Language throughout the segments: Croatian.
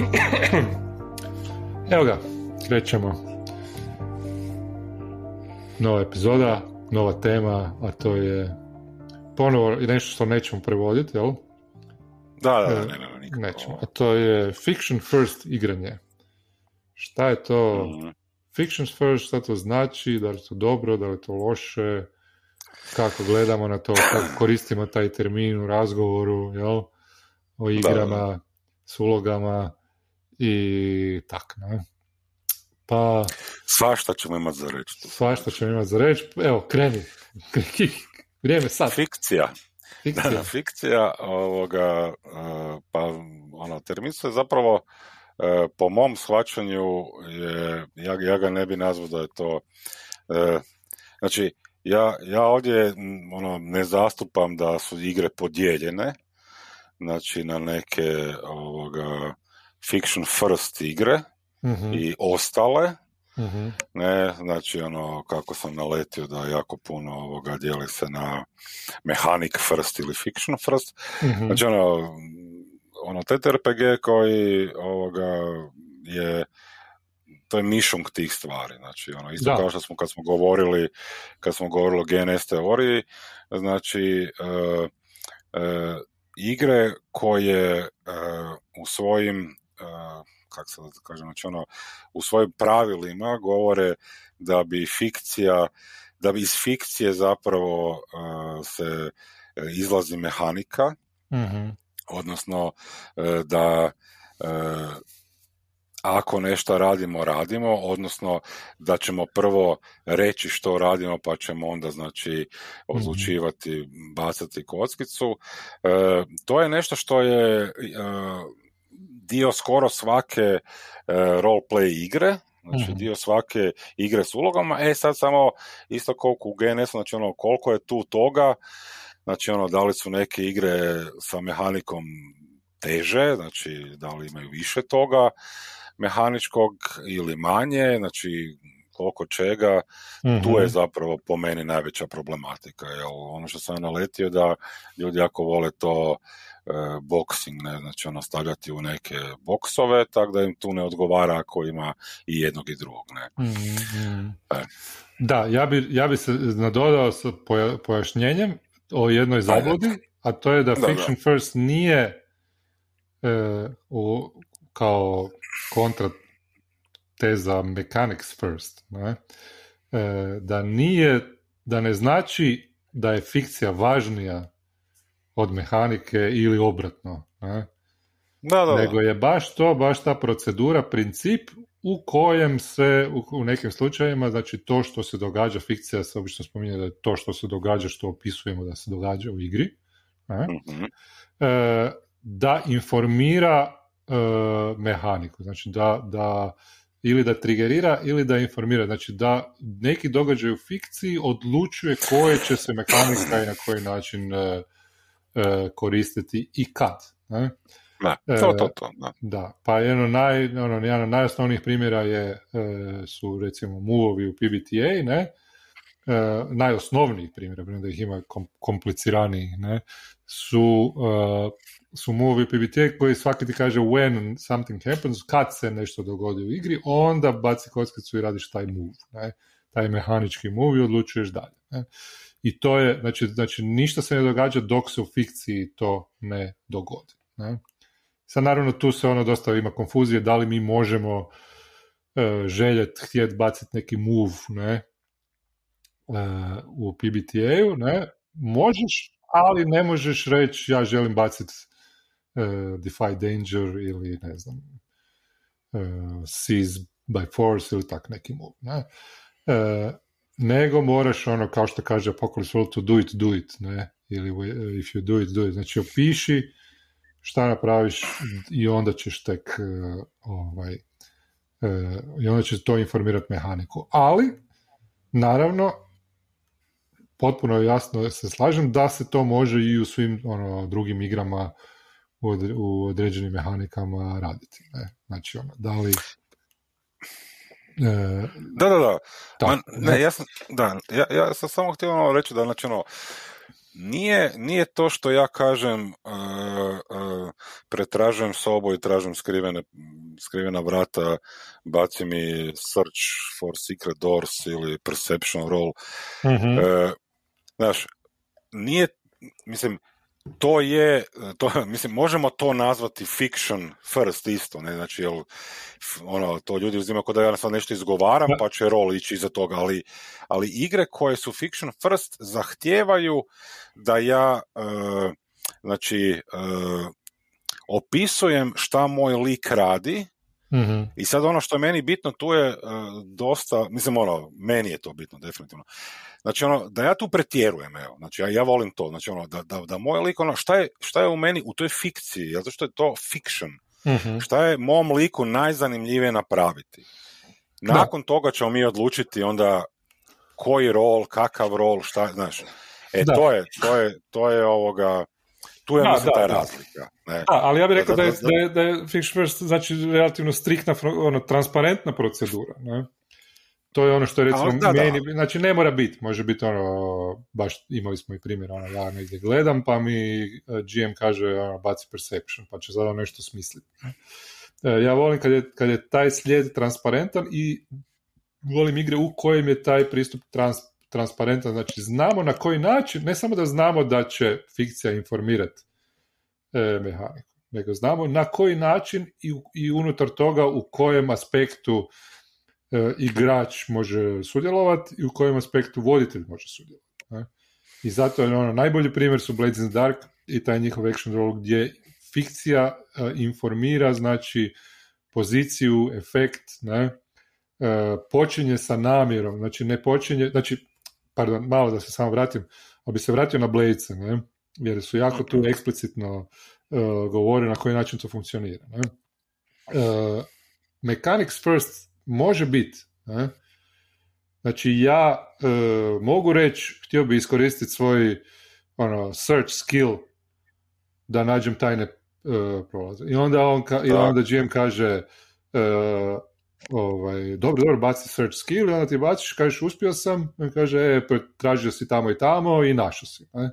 Evo ga, krećemo. Nova epizoda, nova tema, a to je ponovo nešto što nećemo prevoditi, jel? Da, da, e, ne, ne, ne, nećemo. A to je fiction first igranje. Šta je to? Mm. Fiction first, šta to znači, da li je to dobro, da li je to loše, kako gledamo na to, kako koristimo taj termin u razgovoru, jel? O igrama, s ulogama i tak, ne? Pa... Svašta ćemo imati za reći. Svašta ćemo imati za reći. Evo, kreni. Vrijeme sad. Fikcija. Fikcija. Da, fikcija ovoga, pa ono, termin se zapravo e, po mom shvaćanju je, ja, ja ga ne bi nazvao da je to e, znači ja, ja ovdje ono, ne zastupam da su igre podijeljene znači na neke ovoga, fiction first igre mm i ostale. Mm ne, znači ono kako sam naletio da jako puno ovoga dijeli se na mechanic first ili fiction first. Mm znači ono ono TTRPG koji ovoga je to je mišung tih stvari. Znači, ono, isto kao što smo kad smo govorili, kad smo govorili o GNS teoriji, znači, uh, uh, igre koje uh, u svojim kako se da kažem, znači ono, u svojim pravilima govore da bi fikcija, da bi iz fikcije zapravo se izlazi mehanika, mm odnosno da ako nešto radimo, radimo, odnosno da ćemo prvo reći što radimo, pa ćemo onda znači mhm. odlučivati, bacati kockicu. E, to je nešto što je e, dio skoro svake e, roleplay igre, znači mhm. dio svake igre s ulogama. E sad samo isto koliko u GNS, znači ono koliko je tu toga, znači ono da li su neke igre sa mehanikom teže, znači da li imaju više toga, mehaničkog ili manje, znači koliko čega, tu je mhm. zapravo po meni najveća problematika. Jel? Ono što sam naletio da ljudi jako vole to boxing, ne, znači ono stavljati u neke boksove, tako da im tu ne odgovara ako ima i jednog i drugog. Ne. mm E. Da, ja bi, ja bi se nadodao sa pojašnjenjem o jednoj zabludi, a to je da, da Fiction da. First nije e, u, kao kontra teza mechanics first, ne? E, da nije, da ne znači da je fikcija važnija od mehanike ili obratno, ne? Da, da, nego je baš to, baš ta procedura, princip u kojem se u, nekim slučajevima, znači to što se događa, fikcija se obično spominje da je to što se događa, što opisujemo da se događa u igri, ne? Mhm. E, da informira uh, mehaniku, znači da, da ili da trigerira ili da informira, znači da neki događaj u fikciji odlučuje koje će se mehanika i na koji način uh, koristiti i kad. Ne? Da, to, to, to, da. da. pa jedno, naj, ono, jedan od najosnovnijih primjera je, su recimo move u PBTA, ne, najosnovnijih primjera, da ih ima kompliciranijih, ne, su su movie PBT koji svaki ti kaže when something happens, kad se nešto dogodi u igri, onda baci kockicu i radiš taj move, ne? taj mehanički move i odlučuješ dalje. Ne? I to je, znači, znači ništa se ne događa dok se u fikciji to ne dogodi. Ne? Sad naravno tu se ono dosta ima konfuzije da li mi možemo uh, željet, htjet baciti neki move ne? Uh, u PBTA-u, ne? Možeš, ali ne možeš reći ja želim baciti uh, Defy Danger ili ne znam uh, Seize by Force ili tak neki move. Ne? Uh, nego moraš ono kao što kaže Apocalypse World to do it, do it, ne? Ili if you do it, do it. Znači opiši šta napraviš i onda ćeš tek uh, ovaj uh, i onda će to informirati mehaniku. Ali, naravno, potpuno jasno se slažem da se to može i u svim ono, drugim igrama u određenim mehanikama raditi. Ne? Znači, ono, da li... E, da, da, da. Man, ne, ja sam, da, ja, ja sam samo htio ono reći da, znači, ono, nije, nije to što ja kažem uh, uh, pretražujem sobu i tražim skrivene skrivena vrata, baci mi search for secret doors ili perception roll. mm znaš, nije, mislim, to je, to, mislim, možemo to nazvati fiction first isto, ne, znači, jel, ono, to ljudi uzimaju kod da ja sad nešto izgovaram, pa će rol ići iza toga, ali, ali igre koje su fiction first zahtijevaju da ja, uh, znači, uh, opisujem šta moj lik radi, mm I sad ono što je meni bitno tu je uh, dosta, mislim ono, meni je to bitno definitivno. Znači ono, da ja tu pretjerujem, evo, znači ja, ja volim to, znači ono, da, da, da moj lik, ono, šta je, šta je u meni u toj fikciji, zato što je to fiction, mm šta je mom liku najzanimljivije napraviti. Nakon toga ćemo mi odlučiti onda koji rol, kakav rol, šta, znaš. E, to je, to je, to je ovoga, tu je da, ta razlika. Ne? Da, ali ja bih rekao da, je, da, je, da je Fiction First znači relativno striktna, ono, transparentna procedura. Ne? To je ono što je recimo da, meni, znači ne mora biti, može biti ono, baš imali smo i primjer, ono, ja negdje gledam pa mi eh, GM kaže ono, baci perception, pa će sada nešto smisliti. Eh, ja volim kad je, kad je taj slijed transparentan i volim igre u kojem je taj pristup trans, transparentan, znači znamo na koji način, ne samo da znamo da će fikcija informirati e, mehaniku, nego znamo na koji način i, i unutar toga u kojem aspektu e, igrač može sudjelovati i u kojem aspektu voditelj može sudjelovati. I zato je ono, najbolji primjer su Blades in the Dark i taj njihov action role gdje fikcija e, informira, znači poziciju, efekt, ne, e, počinje sa namjerom, znači ne počinje, znači pardon, malo da se samo vratim, ali bi se vratio na Blade, ne? Jer su jako tu eksplicitno uh, govore na koji način to funkcionira. Ne? Uh, mechanics first može biti. Znači ja uh, mogu reći, htio bi iskoristiti svoj ono, search skill da nađem tajne uh, prolaze. I onda, on ka, i onda GM kaže uh, ovaj, dobro, dobro, baci search skill i onda ti baciš, kažeš uspio sam, i kaže, e, tražio si tamo i tamo i našao si. Ne?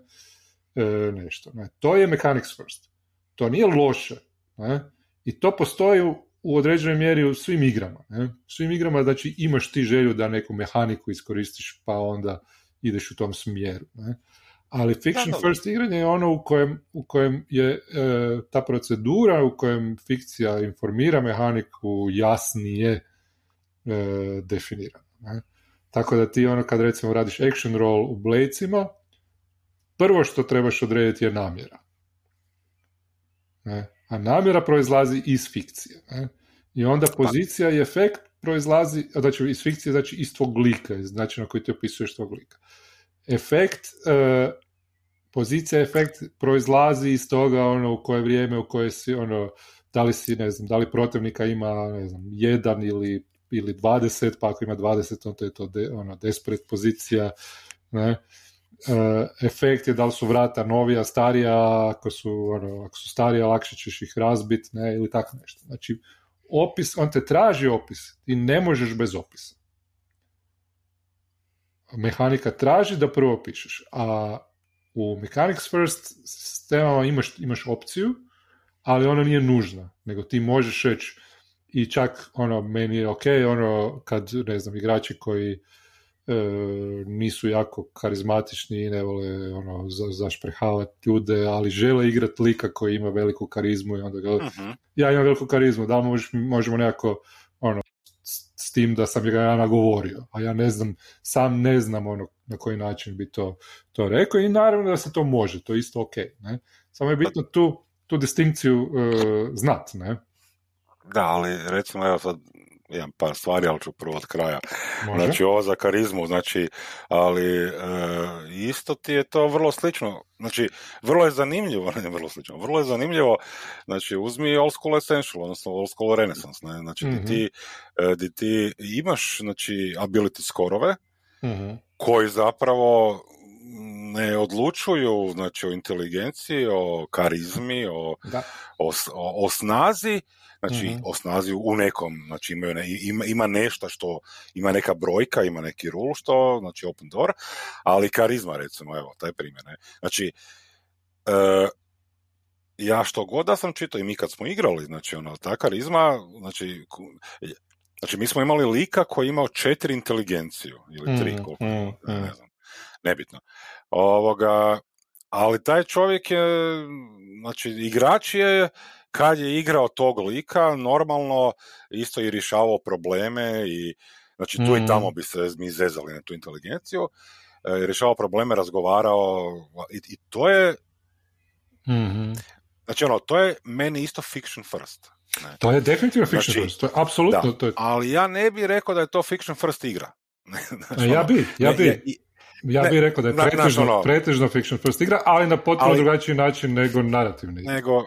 E, nešto. Ne? To je mechanics first. To nije loše. Ne? I to postoji u, određenoj mjeri u svim igrama. Ne? U svim igrama, znači, imaš ti želju da neku mehaniku iskoristiš, pa onda ideš u tom smjeru. Ne? Ali fiction first igranje je ono u kojem, u kojem je e, ta procedura u kojem fikcija informira mehaniku jasnije e, definirana. Ne? Tako da ti ono kad recimo radiš action roll u Bladesima, prvo što trebaš odrediti je namjera. Ne? A namjera proizlazi iz fikcije. Ne? I onda pozicija i efekt proizlazi, znači iz fikcije znači iz tvog lika, znači na koji ti opisuješ tvog lika efekt, uh, pozicija efekt proizlazi iz toga ono u koje vrijeme u koje si ono da li si ne znam da li protivnika ima ne znam jedan ili ili 20 pa ako ima 20 onda je to de, ono desperate pozicija ne efekt je da li su vrata novija, starija, ako su, ono, ako su starija, lakše ćeš ih razbit, ne, ili tako nešto. Znači, opis, on te traži opis, ti ne možeš bez opisa mehanika traži da prvo pišeš, a u Mechanics First sistemama imaš, imaš opciju, ali ona nije nužna, nego ti možeš reći i čak ono, meni je ok, ono, kad, ne znam, igrači koji nisu jako karizmatični i ne vole ono, za, zašprehavati ljude, ali žele igrati lika koji ima veliku karizmu i onda ga, uh-huh. ja imam veliku karizmu, da li možemo nekako ono, s tim da sam ga ja nagovorio, a ja ne znam, sam ne znam ono na koji način bi to, to rekao i naravno da se to može, to je isto ok, ne? Samo je bitno tu, tu distinkciju uh, znat, ne? Da, ali recimo evo sad jedan par stvari, ali ću prvo od kraja. Može? Znači ovo za karizmu, znači, ali e, isto ti je to vrlo slično. Znači, vrlo je zanimljivo, ne vrlo slično, vrlo je zanimljivo, znači uzmi Old School Essential, odnosno Old School Renaissance, ne? znači mm ti, e, di ti imaš znači, ability skorove, mm koji zapravo ne odlučuju znači, o inteligenciji, o karizmi, o, o, o snazi, znači mm-hmm. o snazi u nekom, znači imaju ne, ima, ima nešto što, ima neka brojka, ima neki rule što, znači open door, ali karizma recimo, evo, taj primjer, ne. Znači, uh, ja što god da sam čitao i mi kad smo igrali, znači ono, ta karizma, znači, znači mi smo imali lika koji je imao četiri inteligenciju, ili tri, mm, koliko, mm, ne mm. znam, nebitno. Ovoga, ali taj čovjek je, znači igrač je, kad je igrao tog lika, normalno isto i rješavao probleme i znači tu i tamo bi se mi zezali na tu inteligenciju, e, rješavao probleme, razgovarao i, i to je mm Znači, ono, to je meni isto fiction first. Ne. To je definitivno fiction znači, first, to je apsolutno. To je... Ali ja ne bih rekao da je to fiction first igra. znači, ja bi, ja bi. Ja bih rekao da je pretežno, ono, pretežno fiction first igra, ali na potpuno ali, drugačiji način nego narativni. Nego,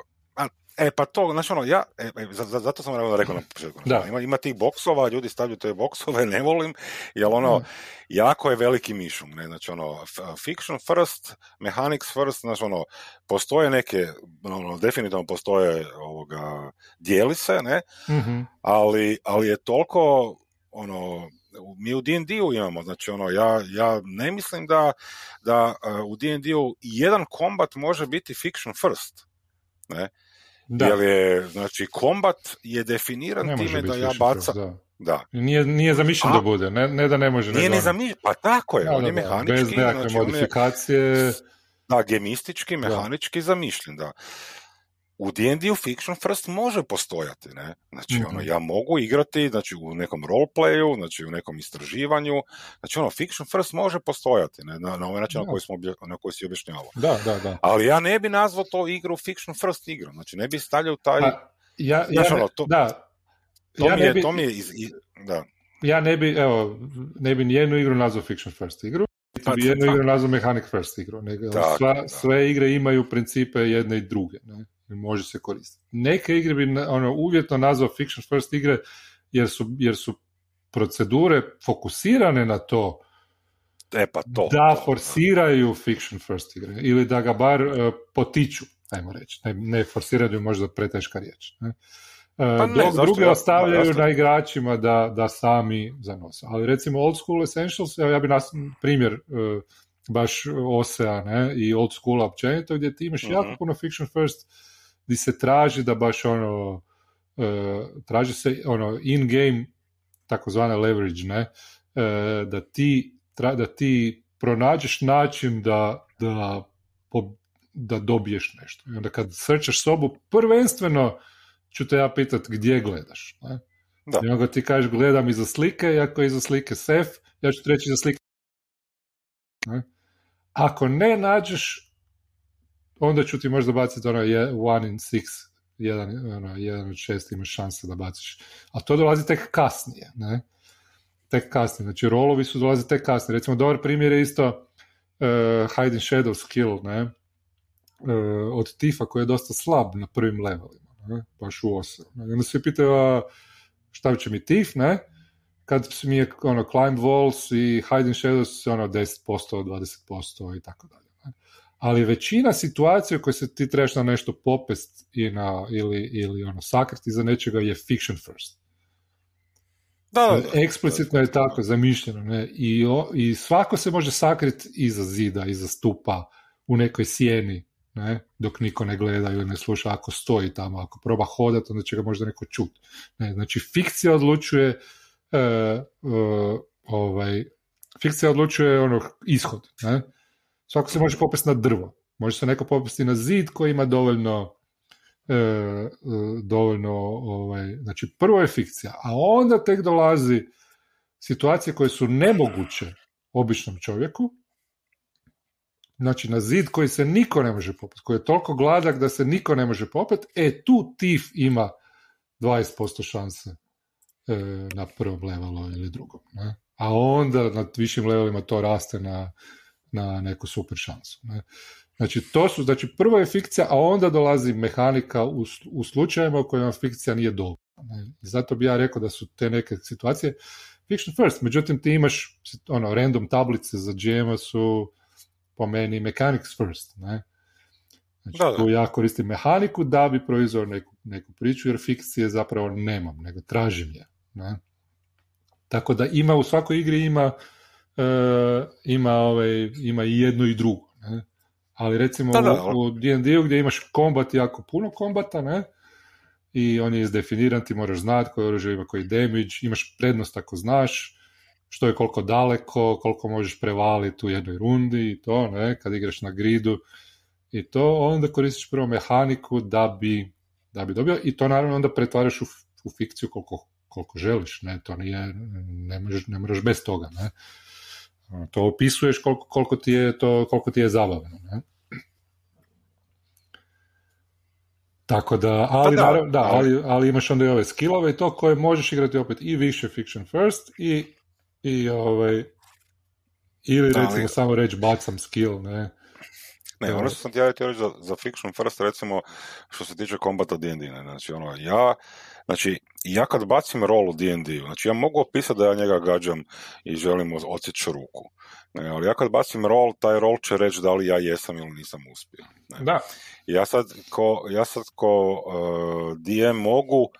E, pa to, znači ono, ja, e, e zato sam rekao na početku. Da. Ima, ima tih boksova, ljudi stavljaju te boksove, ne volim, jer ono, mm. jako je veliki mišum, ne, znači ono, fiction first, mechanics first, znači ono, postoje neke, ono, definitivno postoje ovoga, dijeli se, ne, mm ali, ali je toliko, ono, mi u D&D-u imamo, znači ono, ja, ja ne mislim da, da uh, u D&D-u jedan kombat može biti fiction first, ne, da. Jer je, znači, kombat je definiran ne time da ja bacam... Da. da. Nije, nije zamišljen da bude, ne, ne da ne može. Nije ne zamišljen, pa tako je, da, on je mehanički. Bez nekakve znači, modifikacije. da, gemistički, mehanički zamišljen, da u D&D u Fiction First može postojati, ne? Znači, mm-hmm. ono, ja mogu igrati, znači, u nekom roleplayu, znači, u nekom istraživanju, znači, ono, Fiction First može postojati, ne? Na, na ovaj način na koji, smo, na koji si objašnjavao. Da, da, da. Ali ja ne bi nazvao to igru Fiction First igru, znači, ne bi stavljao taj... Pa, ja, znači, ja, ono, to, da. To ja mi je, bi, to mi je iz, iz, da. Ja ne bi, evo, ne bi nijednu igru nazvao Fiction First igru, pa, bi jednu igru nazvao Mechanic First igru, nego tak, sva, sve igre imaju principe jedne i druge, ne? Može se koristiti. Neke igre bi ono, uvjetno nazvao fiction first igre jer su, jer su procedure fokusirane na to e pa to, da forsiraju fiction first igre ili da ga bar uh, potiču, ajmo reći. Ne, ne forsiraju možda preteška riječ. Ne? Uh, pa ne, dok druge ja, ostavljaju na igračima da, da sami zanose. Ali recimo Old School Essentials, ja bi nas primjer uh, baš Osea ne, i Old School općenito gdje ti imaš uh-huh. jako puno fiction first gdje se traži da baš ono, uh, traži se ono in-game takozvane leverage, ne, uh, da ti, tra, da ti pronađeš način da, da, da dobiješ nešto. I onda kad srčaš sobu, prvenstveno ću te ja pitat gdje gledaš. Ne? Da. I onda ti kažeš gledam iza slike, i ako je iza slike sef, ja ću ti reći iza slike. Ne? Ako ne nađeš onda ću ti možda baciti ono one in six, jedan, ono, jedan od šest imaš šanse da baciš. A to dolazi tek kasnije, ne? Tek kasnije. Znači, rolovi su dolaze tek kasnije. Recimo, dobar primjer je isto uh, Hide and Shadow skill, ne? Uh, od Tifa koji je dosta slab na prvim levelima, ne? baš u osam. I onda se pitaju šta će mi Tif, ne? Kad mi je ono, Climb Walls i Hide Shadows ono 10%, 20% i tako dalje ali većina situacija u kojoj se ti trebaš na nešto popest i na, ili, ili ono, sakriti za nečega je fiction first. Da, da, Eksplicitno je tako zamišljeno. Ne? I, o, I svako se može sakriti iza zida, iza stupa, u nekoj sjeni, ne? dok niko ne gleda ili ne sluša ako stoji tamo, ako proba hodati, onda će ga možda neko čut. Ne? Znači, fikcija odlučuje uh, uh, ovaj, fikcija odlučuje ono, ishod. Ne? Svako se može popesti na drvo. Može se neko popesti na zid koji ima dovoljno e, e, dovoljno ovaj, znači prvo je fikcija, a onda tek dolazi situacije koje su nemoguće običnom čovjeku, znači na zid koji se niko ne može popeti, koji je toliko gladak da se niko ne može popeti, e tu tif ima 20% šanse e, na prvom levelu ili drugom. Ne? A onda na višim levelima to raste na na neku super šansu. Ne? Znači, to su, znači, prvo je fikcija, a onda dolazi mehanika u, u slučajevima u kojima fikcija nije dobra. Ne? Zato bi ja rekao da su te neke situacije fiction first, međutim ti imaš ono, random tablice za GM su po meni mechanics first. Ne? Znači, da, da. tu ja koristim mehaniku da bi proizveo neku, neku priču, jer fikcije zapravo nemam, nego tražim je. Ne? Tako da ima, u svakoj igri ima ima, ovaj, ima i jedno i drugo. Ne? Ali recimo u D&D-u gdje imaš kombat jako puno kombata, ne? I on je izdefiniran, ti moraš znati koji oružje ima koji damage, imaš prednost ako znaš što je koliko daleko, koliko možeš prevaliti u jednoj rundi i to, ne? Kad igraš na gridu i to, onda koristiš prvo mehaniku da bi, da bi dobio i to naravno onda pretvaraš u, u fikciju koliko, koliko želiš, ne? To nije, ne, možeš, ne moraš bez toga, ne? To opisuješ koliko, koliko, ti je to, koliko ti je zabavno. Ne? Tako da, pa ali, da, da, ali, ali imaš onda i ove skillove i to koje možeš igrati opet i više fiction first i, i ovaj, ili da, recimo samo reći bacam skill, ne. Ne, ono što sam ti ja reći za, za fiction first, recimo, što se tiče kombata D&D, ne, znači, ono, ja Znači, ja kad bacim rol u D&D, znači ja mogu opisati da ja njega gađam i želim odsjeći ruku. Ne, ali ja kad bacim rol, taj rol će reći da li ja jesam ili nisam uspio. Ne. Da. Ja sad ko, ja sad ko uh, DM mogu uh,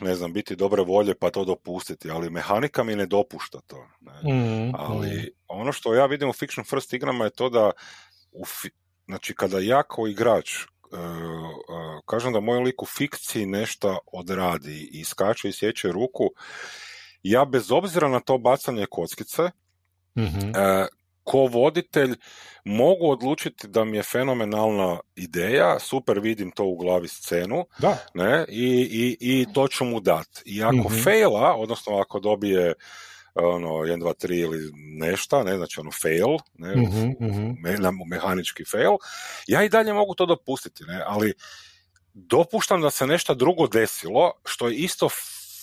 ne znam, biti dobre volje pa to dopustiti, ali mehanika mi ne dopušta to. Ne. Mm, ali mm. ono što ja vidim u Fiction First igrama je to da u znači kada ja kao igrač E, e, kažem da moj lik u fikciji nešto odradi i skače i sjeće ruku, ja bez obzira na to bacanje kockice, mm ko voditelj mogu odlučiti da mi je fenomenalna ideja, super vidim to u glavi scenu, da. Ne, i, i, i to ću mu dati. I ako mm faila, odnosno ako dobije ono, 1, 2, 3 ili nešto, ne, znači ono fail, ne, uh mehanički fail, ja i dalje mogu to dopustiti, ne, ali dopuštam da se nešto drugo desilo, što je isto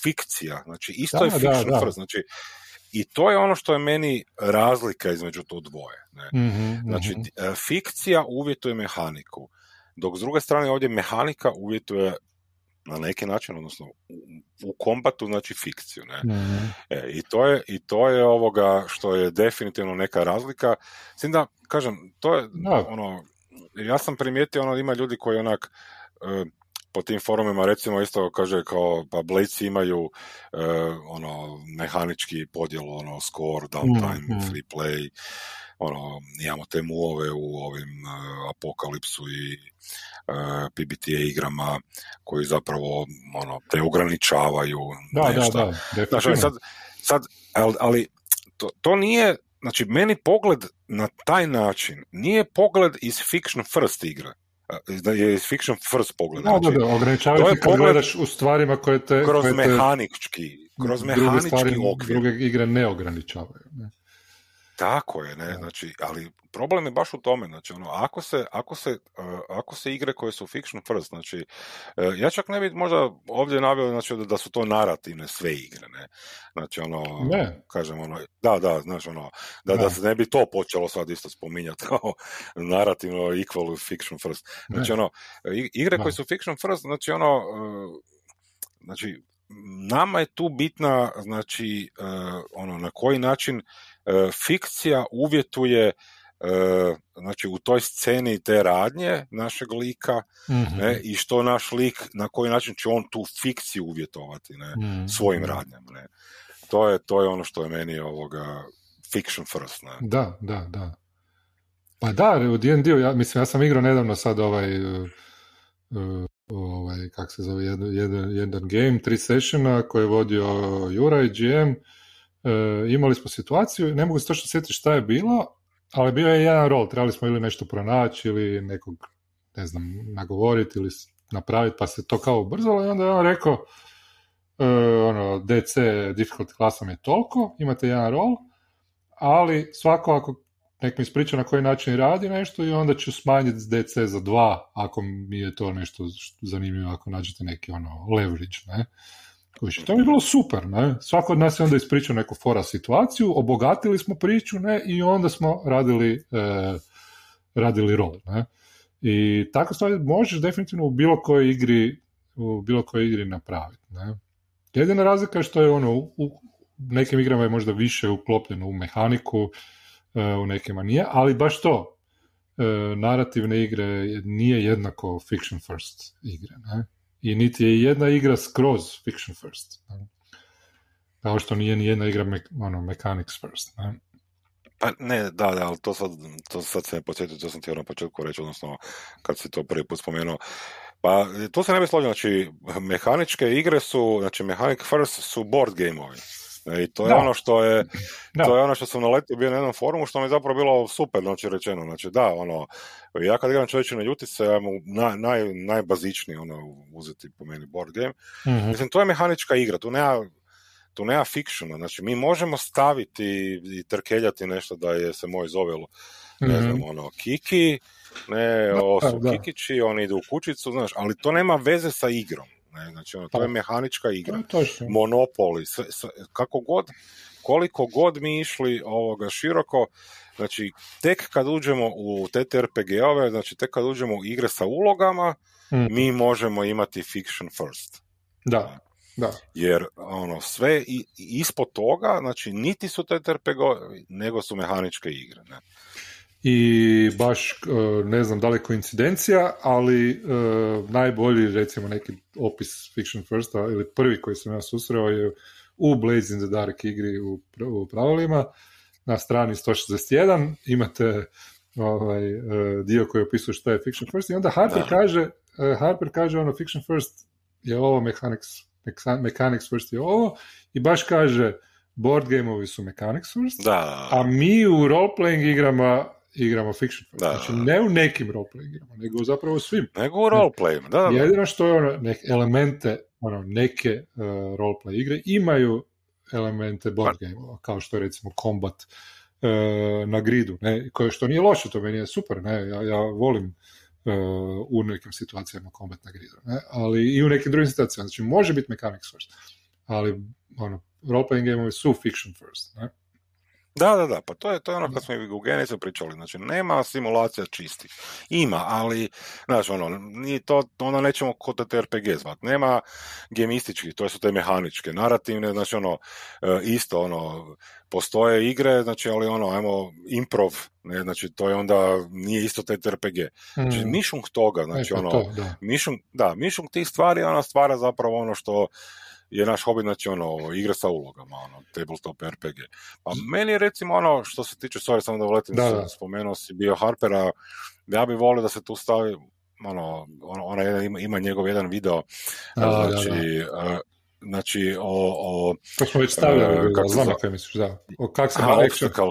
fikcija, znači isto da, je fiction first, znači i to je ono što je meni razlika između to dvoje. Ne? mm Znači, e, fikcija uvjetuje mehaniku, dok s druge strane ovdje mehanika uvjetuje na neki način, odnosno u, kombatu, znači fikciju. Ne? Mhm. E, i, to je, I to je ovoga što je definitivno neka razlika. S da, kažem, to je ono, ja sam primijetio ono, ima ljudi koji onak e, po tim forumima recimo isto kaže kao pa Blades imaju e, ono mehanički podjel ono score, downtime, mm, free play ono, imamo te muove u ovim uh, apokalipsu i uh, PBTA igrama koji zapravo ono, te ograničavaju da, nešto. Da, da, znači, sad, sad, ali to, to nije, znači meni pogled na taj način nije pogled iz fiction first igre da je fiction first pogled. Da, znači, da, da, ograničavaju kad pogled gledaš u stvarima koje te... Kroz koje mehanički, kroz mehanički stvari, okvir. Druge igre ne ograničavaju. Ne? Tako je, ne, znači, ali problem je baš u tome, znači, ono, ako se, ako se, uh, ako se igre koje su fiction first, znači, uh, ja čak ne bi možda ovdje naveo, znači, da, da su to narativne sve igre, ne, znači, ono, ne. kažem, ono, da, da, znači, ono, da, da se ne bi to počelo sad isto spominjati kao narativno equal fiction first, znači, ono, igre koje su fiction first, znači, ono, uh, znači, nama je tu bitna, znači, ono, na koji način E, fikcija uvjetuje e, znači u toj sceni te radnje našeg lika ne, mhm. i što naš lik, na koji način će on tu fikciju uvjetovati ne, mm svojim radnjama. Ne. To, je, to je ono što je meni ovoga fiction first. Ne. Da, da, da. Pa da, u D&D, ja, mislim, ja sam igrao nedavno sad ovaj, uh, ovaj kak se zove, jedan, jedan, jedan game, tri sessiona koje je vodio Jura i GM, e, imali smo situaciju, ne mogu se točno sjetiti šta je bilo, ali bio je jedan rol, trebali smo ili nešto pronaći ili nekog, ne znam, nagovoriti ili napraviti, pa se to kao ubrzalo i onda je on rekao, e, ono, DC difficult klasom je toliko, imate jedan rol, ali svako ako nek mi ispriča na koji način radi nešto i onda ću smanjiti DC za dva ako mi je to nešto zanimljivo, ako nađete neki ono leverage, ne. To je bilo super, ne? Svako od nas je onda ispričao neku fora situaciju, obogatili smo priču, ne? I onda smo radili, e, radili rol, ne? I tako stvari možeš definitivno u bilo kojoj igri, u bilo kojoj igri napraviti, ne? Jedina razlika je što je ono, u nekim igrama je možda više uklopljeno u mehaniku, u nekima nije, ali baš to, e, narativne igre nije jednako fiction first igre, ne? i niti je jedna igra skroz fiction first. Ne? Kao što nije ni jedna igra me, ono, mechanics first. Ne? Pa ne, da, da, ali to sad, to sad se ne podsjetio, to sam htio na početku reći, odnosno kad si to prvi put spomenuo. Pa tu se ne bi složio, znači mehaničke igre su, znači Mechanic First su board gameovi. E, I to je ono što je, to je ono što sam naletio bio na jednom forumu, što mi je zapravo bilo super, znači rečeno, znači da, ono, ja kad igram čovječe na ljutice, ja mu naj, naj, najbazičniji ono, uzeti po meni board game, mm mislim, to je mehanička igra, tu nema, tu nema fictiona, znači mi možemo staviti i trkeljati nešto da je se moj zovelo, ne mhm. znam, ono, Kiki, ne, ovo su Kikići, oni idu u kućicu, znaš, ali to nema veze sa igrom. Ne? Znači, ono, to je pa. mehanička igra. Monopoli, kako god, koliko god mi išli ovoga široko, znači, tek kad uđemo u TTRPG-ove, znači, tek kad uđemo u igre sa ulogama, mm. mi možemo imati fiction first. Da. Da. Jer ono sve i, ispod toga, znači niti su TTRPG, nego su mehaničke igre. Ne? I baš e, ne znam da li je koincidencija, ali e, najbolji recimo neki opis Fiction Firsta ili prvi koji sam ja susreo je u Blaze in the Dark igri u, u pravilima na strani 161 imate ovaj, e, dio koji opisuje što je Fiction First i onda Harper kaže Harper kaže ono Fiction First je ovo Mechanics, Mechanics First je ovo i baš kaže board gameovi su Mechanics First, da. a mi u role-playing igrama igramo fiction. Da, znači ne u nekim roleplay igrama, nego zapravo svim. Nego u roleplay, da, da. Jedino što je ono, neke elemente, ono, neke uh, roleplay igre imaju elemente board pa- game kao što je recimo combat uh, na gridu, ne, koje što nije loše, to meni je super, ne, ja, ja volim uh, u nekim situacijama combat na gridu, ne, ali i u nekim drugim situacijama, znači može biti mechanics first, ali ono, role-playing gameovi su fiction first, ne. Da, da, da, pa to je, to je ono kad smo i u Genisu pričali, znači nema simulacija čistih. Ima, ali, znači ono, nije to, ono nećemo kod te RPG zvat. Nema gemističkih, to su te mehaničke, narativne, znači ono, e, isto, ono, postoje igre, znači, ali ono, ajmo, improv, ne, znači, to je onda, nije isto te RPG. Znači, mm. mišung toga, znači, e, pa ono, to, da. mišung, da, mišung tih stvari, ona stvara zapravo ono što, je naš hobi, znači ono, igra sa ulogama, ono, tabletop RPG. Pa meni je recimo ono, što se tiče, sorry, samo da uletim, da, spomenuo si bio Harpera, ja bih volio da se tu stavi, ono, ona jedan, ima, ima njegov jedan video, da, znači, da, znači, o, o... To smo već stavljali, uh, kako znam kaj misliš, da. O kak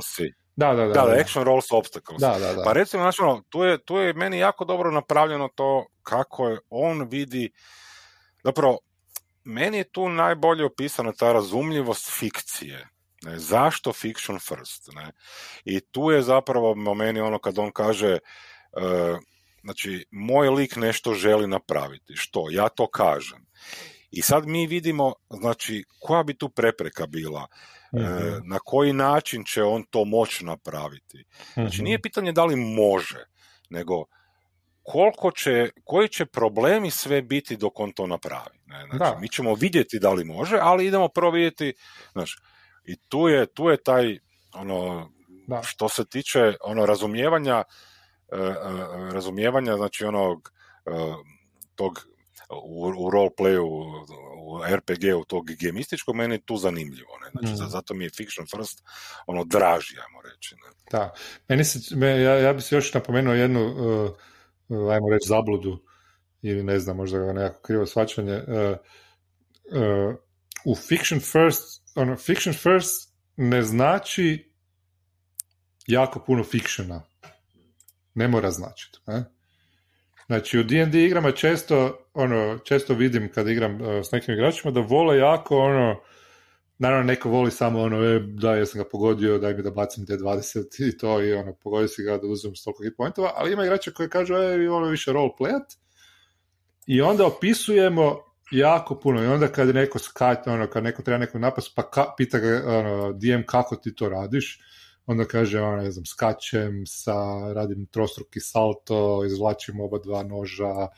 se. Da, da, da, da, da, action rolls obstacles. Da, da, da. Pa recimo, znači, ono, tu je, tu je meni jako dobro napravljeno to kako je on vidi, zapravo, meni je tu najbolje opisana ta razumljivost fikcije. Ne, zašto fiction first? Ne? I tu je zapravo meni ono kad on kaže uh, znači moj lik nešto želi napraviti. Što? Ja to kažem. I sad mi vidimo znači koja bi tu prepreka bila. E, mhm. na koji način će on to moći napraviti. Znači mhm. nije pitanje da li može, nego koliko će, koji će problemi sve biti dok on to napravi. Ne? Znači, mi ćemo vidjeti da li može, ali idemo prvo vidjeti, znači, i tu je, tu je taj, ono, da. što se tiče ono razumijevanja, uh, razumijevanja, znači onog, uh, tog u, u roleplayu, u RPG-u tog gemističkog, meni je tu zanimljivo. Ne? Znači, mm. zato mi je fiction first ono draži, ajmo reći. Ne? Da, meni se, ja, ja bih se još napomenuo jednu uh, ajmo reći, zabludu ili ne znam, možda ga nekako krivo svačanje. Uh, uh, u fiction first, ono, fiction first ne znači jako puno fictiona. Ne mora značiti. Ne? Znači, u D&D igrama često, ono, često vidim kad igram uh, s nekim igračima da vole jako, ono, Naravno, neko voli samo ono, e, da, ja sam ga pogodio, daj mi da bacim D20 i to, i ono, pogodio si ga da uzmem toliko hit pointova, ali ima igrača koji kažu, e, ono više role playat, i onda opisujemo jako puno, i onda kad neko skate, ono, kad neko treba nekog napast, pa ka, pita ga, ono, DM kako ti to radiš, onda kaže, ono, ne znam, skačem sa, radim trostruki salto, izvlačim oba dva noža,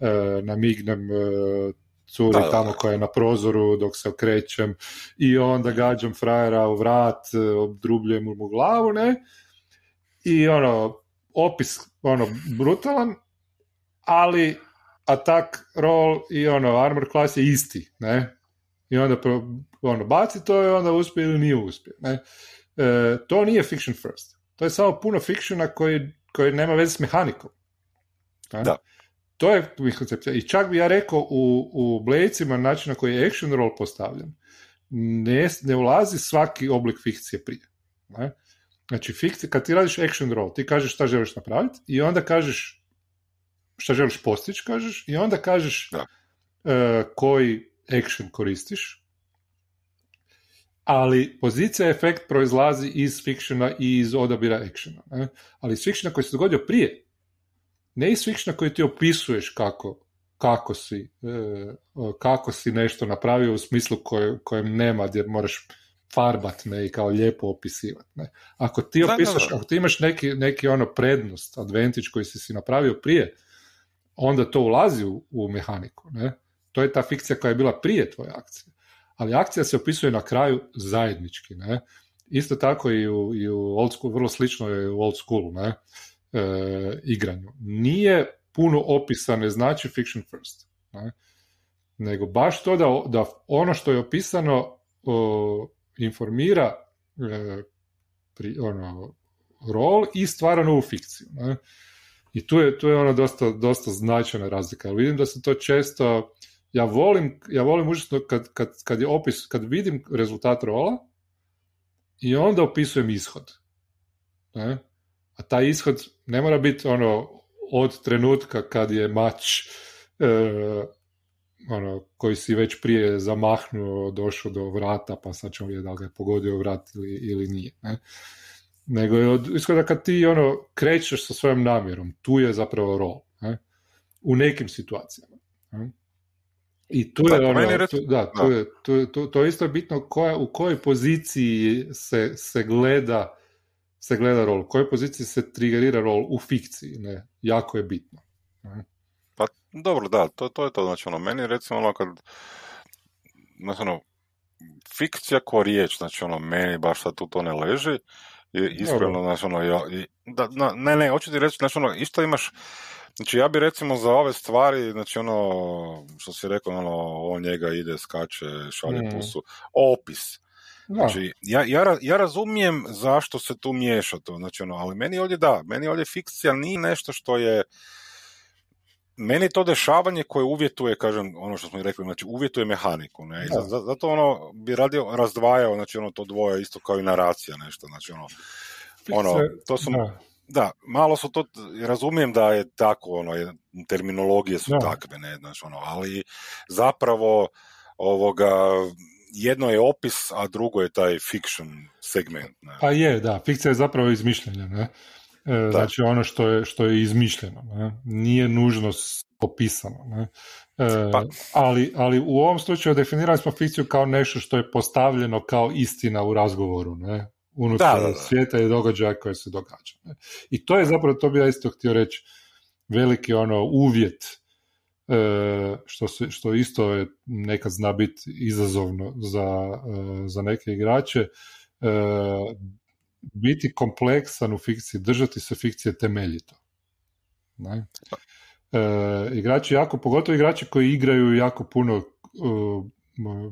e, namignem e, curi da, tamo koja je na prozoru dok se okrećem i onda gađam frajera u vrat, obdrubljujem mu glavu, ne? I ono, opis, ono, brutalan, ali attack roll i ono, armor class je isti, ne? I onda ono, baci to i onda uspije ili nije uspije, ne? e, to nije fiction first. To je samo puno fictiona koji, koji nema veze s mehanikom. Da. To je koncepcija. I čak bi ja rekao u, u Bladesima način na koji je action roll postavljen, ne, ne ulazi svaki oblik fikcije prije. Ne? Znači, fikcija, kad ti radiš action roll, ti kažeš šta želiš napraviti i onda kažeš šta želiš postići, kažeš, i onda kažeš da. Uh, koji action koristiš, ali pozicija efekt proizlazi iz fictiona i iz odabira actiona. Ne? Ali iz fictiona koji se dogodio prije, ne iz fictiona koji ti opisuješ kako, kako, si, e, kako si nešto napravio u smislu koje, kojem nema gdje moraš farbat me i kao lijepo opisivati. Ne? Ako ti opisaš, ako ti imaš neki, neki ono prednost, advantage koji si si napravio prije, onda to ulazi u, u mehaniku. Ne? To je ta fikcija koja je bila prije tvoje akcije. Ali akcija se opisuje na kraju zajednički. Ne? Isto tako i u, i u old school, vrlo slično je u old schoolu ne? E, igranju. Nije puno opisane znači fiction first. Ne? Nego baš to da, da ono što je opisano o, informira e, pri, ono, rol i stvara novu fikciju. Ne? I tu je, tu je ono dosta, dosta značajna razlika. Vidim da se to često, ja volim, ja volim užasno kad, kad, kad je opis, kad vidim rezultat rola i onda opisujem ishod. Ne? A taj ishod ne mora biti ono od trenutka kad je mač e, ono, koji si već prije zamahnuo, došao do vrata, pa sad ćemo vidjeti da li ga je pogodio vrat ili, ili nije. Ne? Nego je od ishoda kad ti ono krećeš sa svojom namjerom, tu je zapravo rol. Ne? U nekim situacijama. Ne? I tu je ono, tu, da, tu je, tu, tu, to je isto bitno koja, u kojoj poziciji se, se gleda se gleda rol, u kojoj poziciji se trigerira rol u fikciji, ne, jako je bitno. Ne? Pa dobro, da, to, to je to, znači ono, meni recimo ono kad, znači ono, fikcija ko riječ, znači ono, meni baš sad tu to ne leži, je ispravno, znači ono, ja, da, na, ne, ne, hoću ti reći, znači ono, isto imaš, Znači ja bi recimo za ove stvari, znači ono što si rekao, ono, on njega ide, skače, šalje mm. pusu, opis. Znači, ja, ja, ja razumijem zašto se tu miješa to, znači ono, ali meni ovdje da, meni ovdje fikcija nije nešto što je, meni to dešavanje koje uvjetuje, kažem, ono što smo rekli, znači uvjetuje mehaniku, ne, I zato ono bi radio razdvajao, znači ono to dvoje isto kao i naracija nešto, znači ono, ono, to su, da. malo su to, razumijem da je tako, ono, terminologije su takve, ne, znači ono, ali zapravo ovoga, jedno je opis, a drugo je taj fiction segment. Ne? Pa je, da, fikcija je zapravo izmišljenja, ne? E, znači ono što je, što je izmišljeno, ne? nije nužno opisano. Ne? E, pa. ali, ali u ovom slučaju definirali smo fikciju kao nešto što je postavljeno kao istina u razgovoru, ne? unutar da, da, svijeta i događaja koje se događa. Ne? I to je zapravo, to bi ja isto htio reći, veliki ono uvjet što, se, što isto je nekad zna biti izazovno za, e, za neke igrače, e, biti kompleksan u fikciji, držati se fikcije temeljito. Ne? igrači jako, pogotovo igrači koji igraju jako puno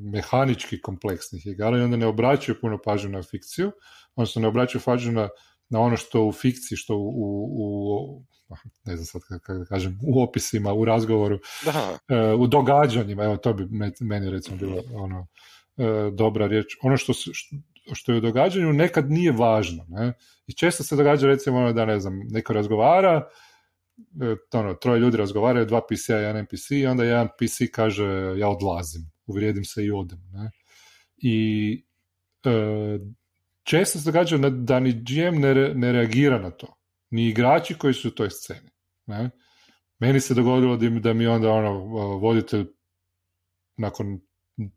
mehanički kompleksnih igara i onda ne obraćaju puno pažnju na fikciju, odnosno ne obraćaju pažnju na, na ono što u fikciji, što u, u, ne znam sad kako da kažem, u opisima, u razgovoru, da. E, u događanjima, evo to bi meni recimo bilo ono, e, dobra riječ. Ono što, što je u događanju nekad nije važno. Ne? I često se događa recimo ono da ne znam, neko razgovara, e, ono, troje ljudi razgovaraju, dva PC-a jedan NPC i onda jedan PC kaže ja odlazim, uvrijedim se i odem. Ne? I često se događa da ni GM ne, ne reagira na to ni igrači koji su u toj sceni. Ne? Meni se dogodilo da mi, da mi onda ono, voditelj nakon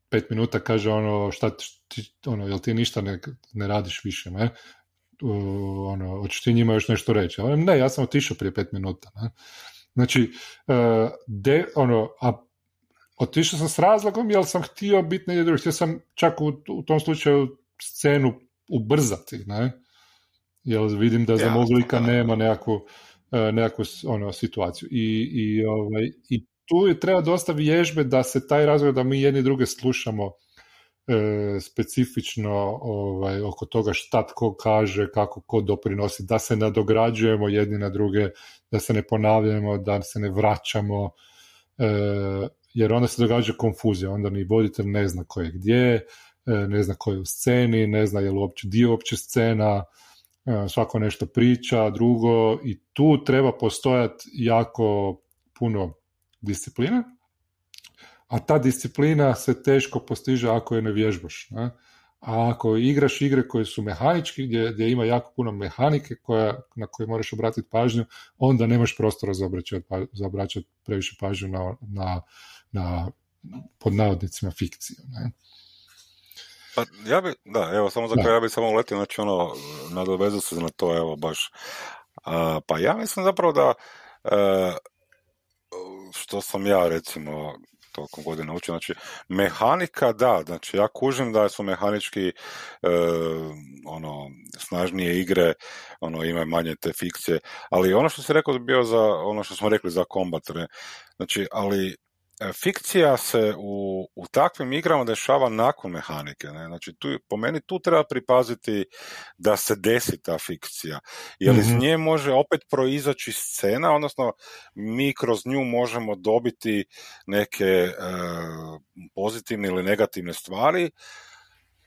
pet minuta kaže ono, šta ti, ono, jel ti ništa ne, ne radiš više, ne? Uh, ono, hoćeš ti njima još nešto reći? Ali ne, ja sam otišao prije pet minuta. Ne? Znači, uh, de, ono, a otišao sam s razlogom jer sam htio biti negdje drugi. Htio sam čak u, u tom slučaju scenu ubrzati, ne? jer vidim da za ja, lika nema nekakvu, e, nekakvu ono, situaciju. I, i, ovaj, I tu je treba dosta vježbe da se taj razgovor, da mi jedni druge slušamo e, specifično ovaj, oko toga šta tko kaže, kako ko doprinosi, da se nadograđujemo jedni na druge, da se ne ponavljamo, da se ne vraćamo, e, jer onda se događa konfuzija, onda ni voditelj ne zna ko je gdje, ne zna ko je u sceni, ne zna je li uopće dio uopće scena, svako nešto priča, drugo i tu treba postojati jako puno discipline, a ta disciplina se teško postiže ako je ne vježbaš. Ne? A ako igraš igre koje su mehanički, gdje, gdje ima jako puno mehanike koja, na koje moraš obratiti pažnju, onda nemaš prostora za obraćati, pa, za obraćati previše pažnju na, na, na pod navodnicima fikciju. Ne? Pa ja bi, da, evo, samo za kraj ja bi samo uletio, znači ono, nadovezao se na to, evo, baš. pa ja mislim zapravo da, e, što sam ja, recimo, toliko godina učio, znači, mehanika, da, znači, ja kužim da su mehanički, e, ono, snažnije igre, ono, imaju manje te fikcije, ali ono što si rekao bio za, ono što smo rekli za kombat, ne? znači, ali fikcija se u, u takvim igrama dešava nakon mehanike. Ne? Znači, tu, po meni tu treba pripaziti da se desi ta fikcija. Jer iz mhm. nje može opet proizaći scena, odnosno mi kroz nju možemo dobiti neke e, pozitivne ili negativne stvari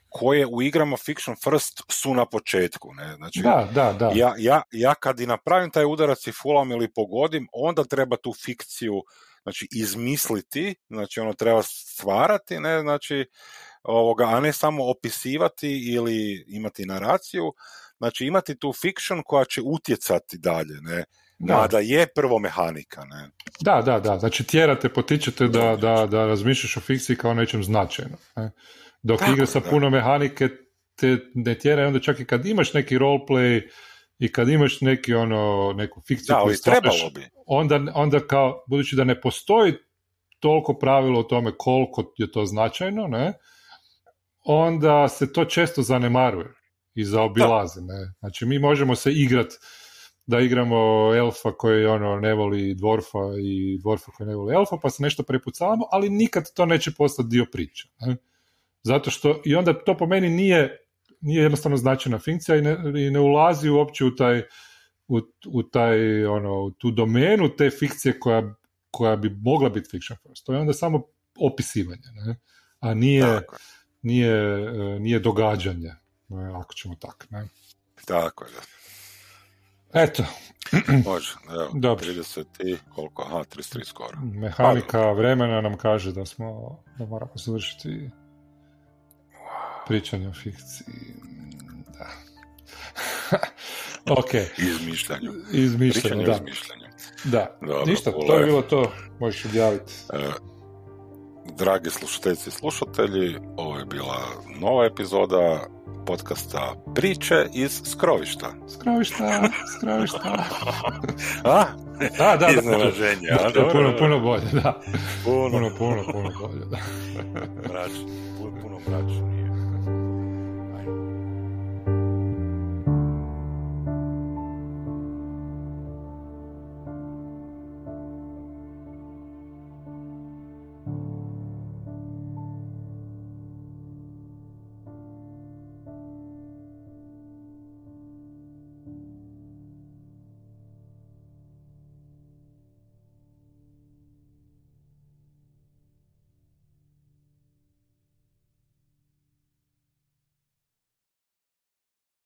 koje u igrama Fiction First su na početku. Ne? Znači, da, da, da. Ja, ja, ja kad i napravim taj udarac i fulam ili pogodim, onda treba tu fikciju znači izmisliti, znači ono treba stvarati, ne, znači ovoga, a ne samo opisivati ili imati naraciju, znači imati tu fiction koja će utjecati dalje, ne, da. da je prvo mehanika, ne. Da, da, da, znači tjerate, potičete da, da, da razmišljaš o fikciji kao nečem značajno, ne. Dok Tako, igre sa puno mehanike te ne tjera, onda čak i kad imaš neki roleplay, i kad imaš neki ono, neku fikciju da, trebalo bi. Onda, onda kao, budući da ne postoji toliko pravilo o tome koliko je to značajno, ne, onda se to često zanemaruje i zaobilaze. Ne? Znači mi možemo se igrat da igramo elfa koji ono ne voli dvorfa i dvorfa koji ne voli elfa, pa se nešto prepucavamo, ali nikad to neće postati dio priče. Ne? Zato što, i onda to po meni nije nije jednostavno značajna funkcija i ne, i ne ulazi uopće u taj, u, u taj ono, u tu domenu te fikcije koja, koja bi mogla biti fiction first. To je onda samo opisivanje, ne? a nije, nije, e, nije događanje, ne? ako ćemo tak. Ne? Tako je. Eto. Može, evo, Dobro. 30 i koliko, aha, 33 skoro. Mehanika vremena nam kaže da smo, da moramo završiti Pričanje o fikciji, da. ok. Izmišljanju. Izmišljanju, da. Izmišljanju. Da, Dobro, ništa, to je bilo to, možeš objaviti. E, dragi slušatelji i slušatelji, ovo je bila nova epizoda podcasta Priče iz Skrovišta. Skrovišta, Skrovišta. A? Da, da, da. Iznenaženje, da, da, puno, puno bolje, da. Puno, puno, puno, puno bolje, da. Mračno, puno mračno.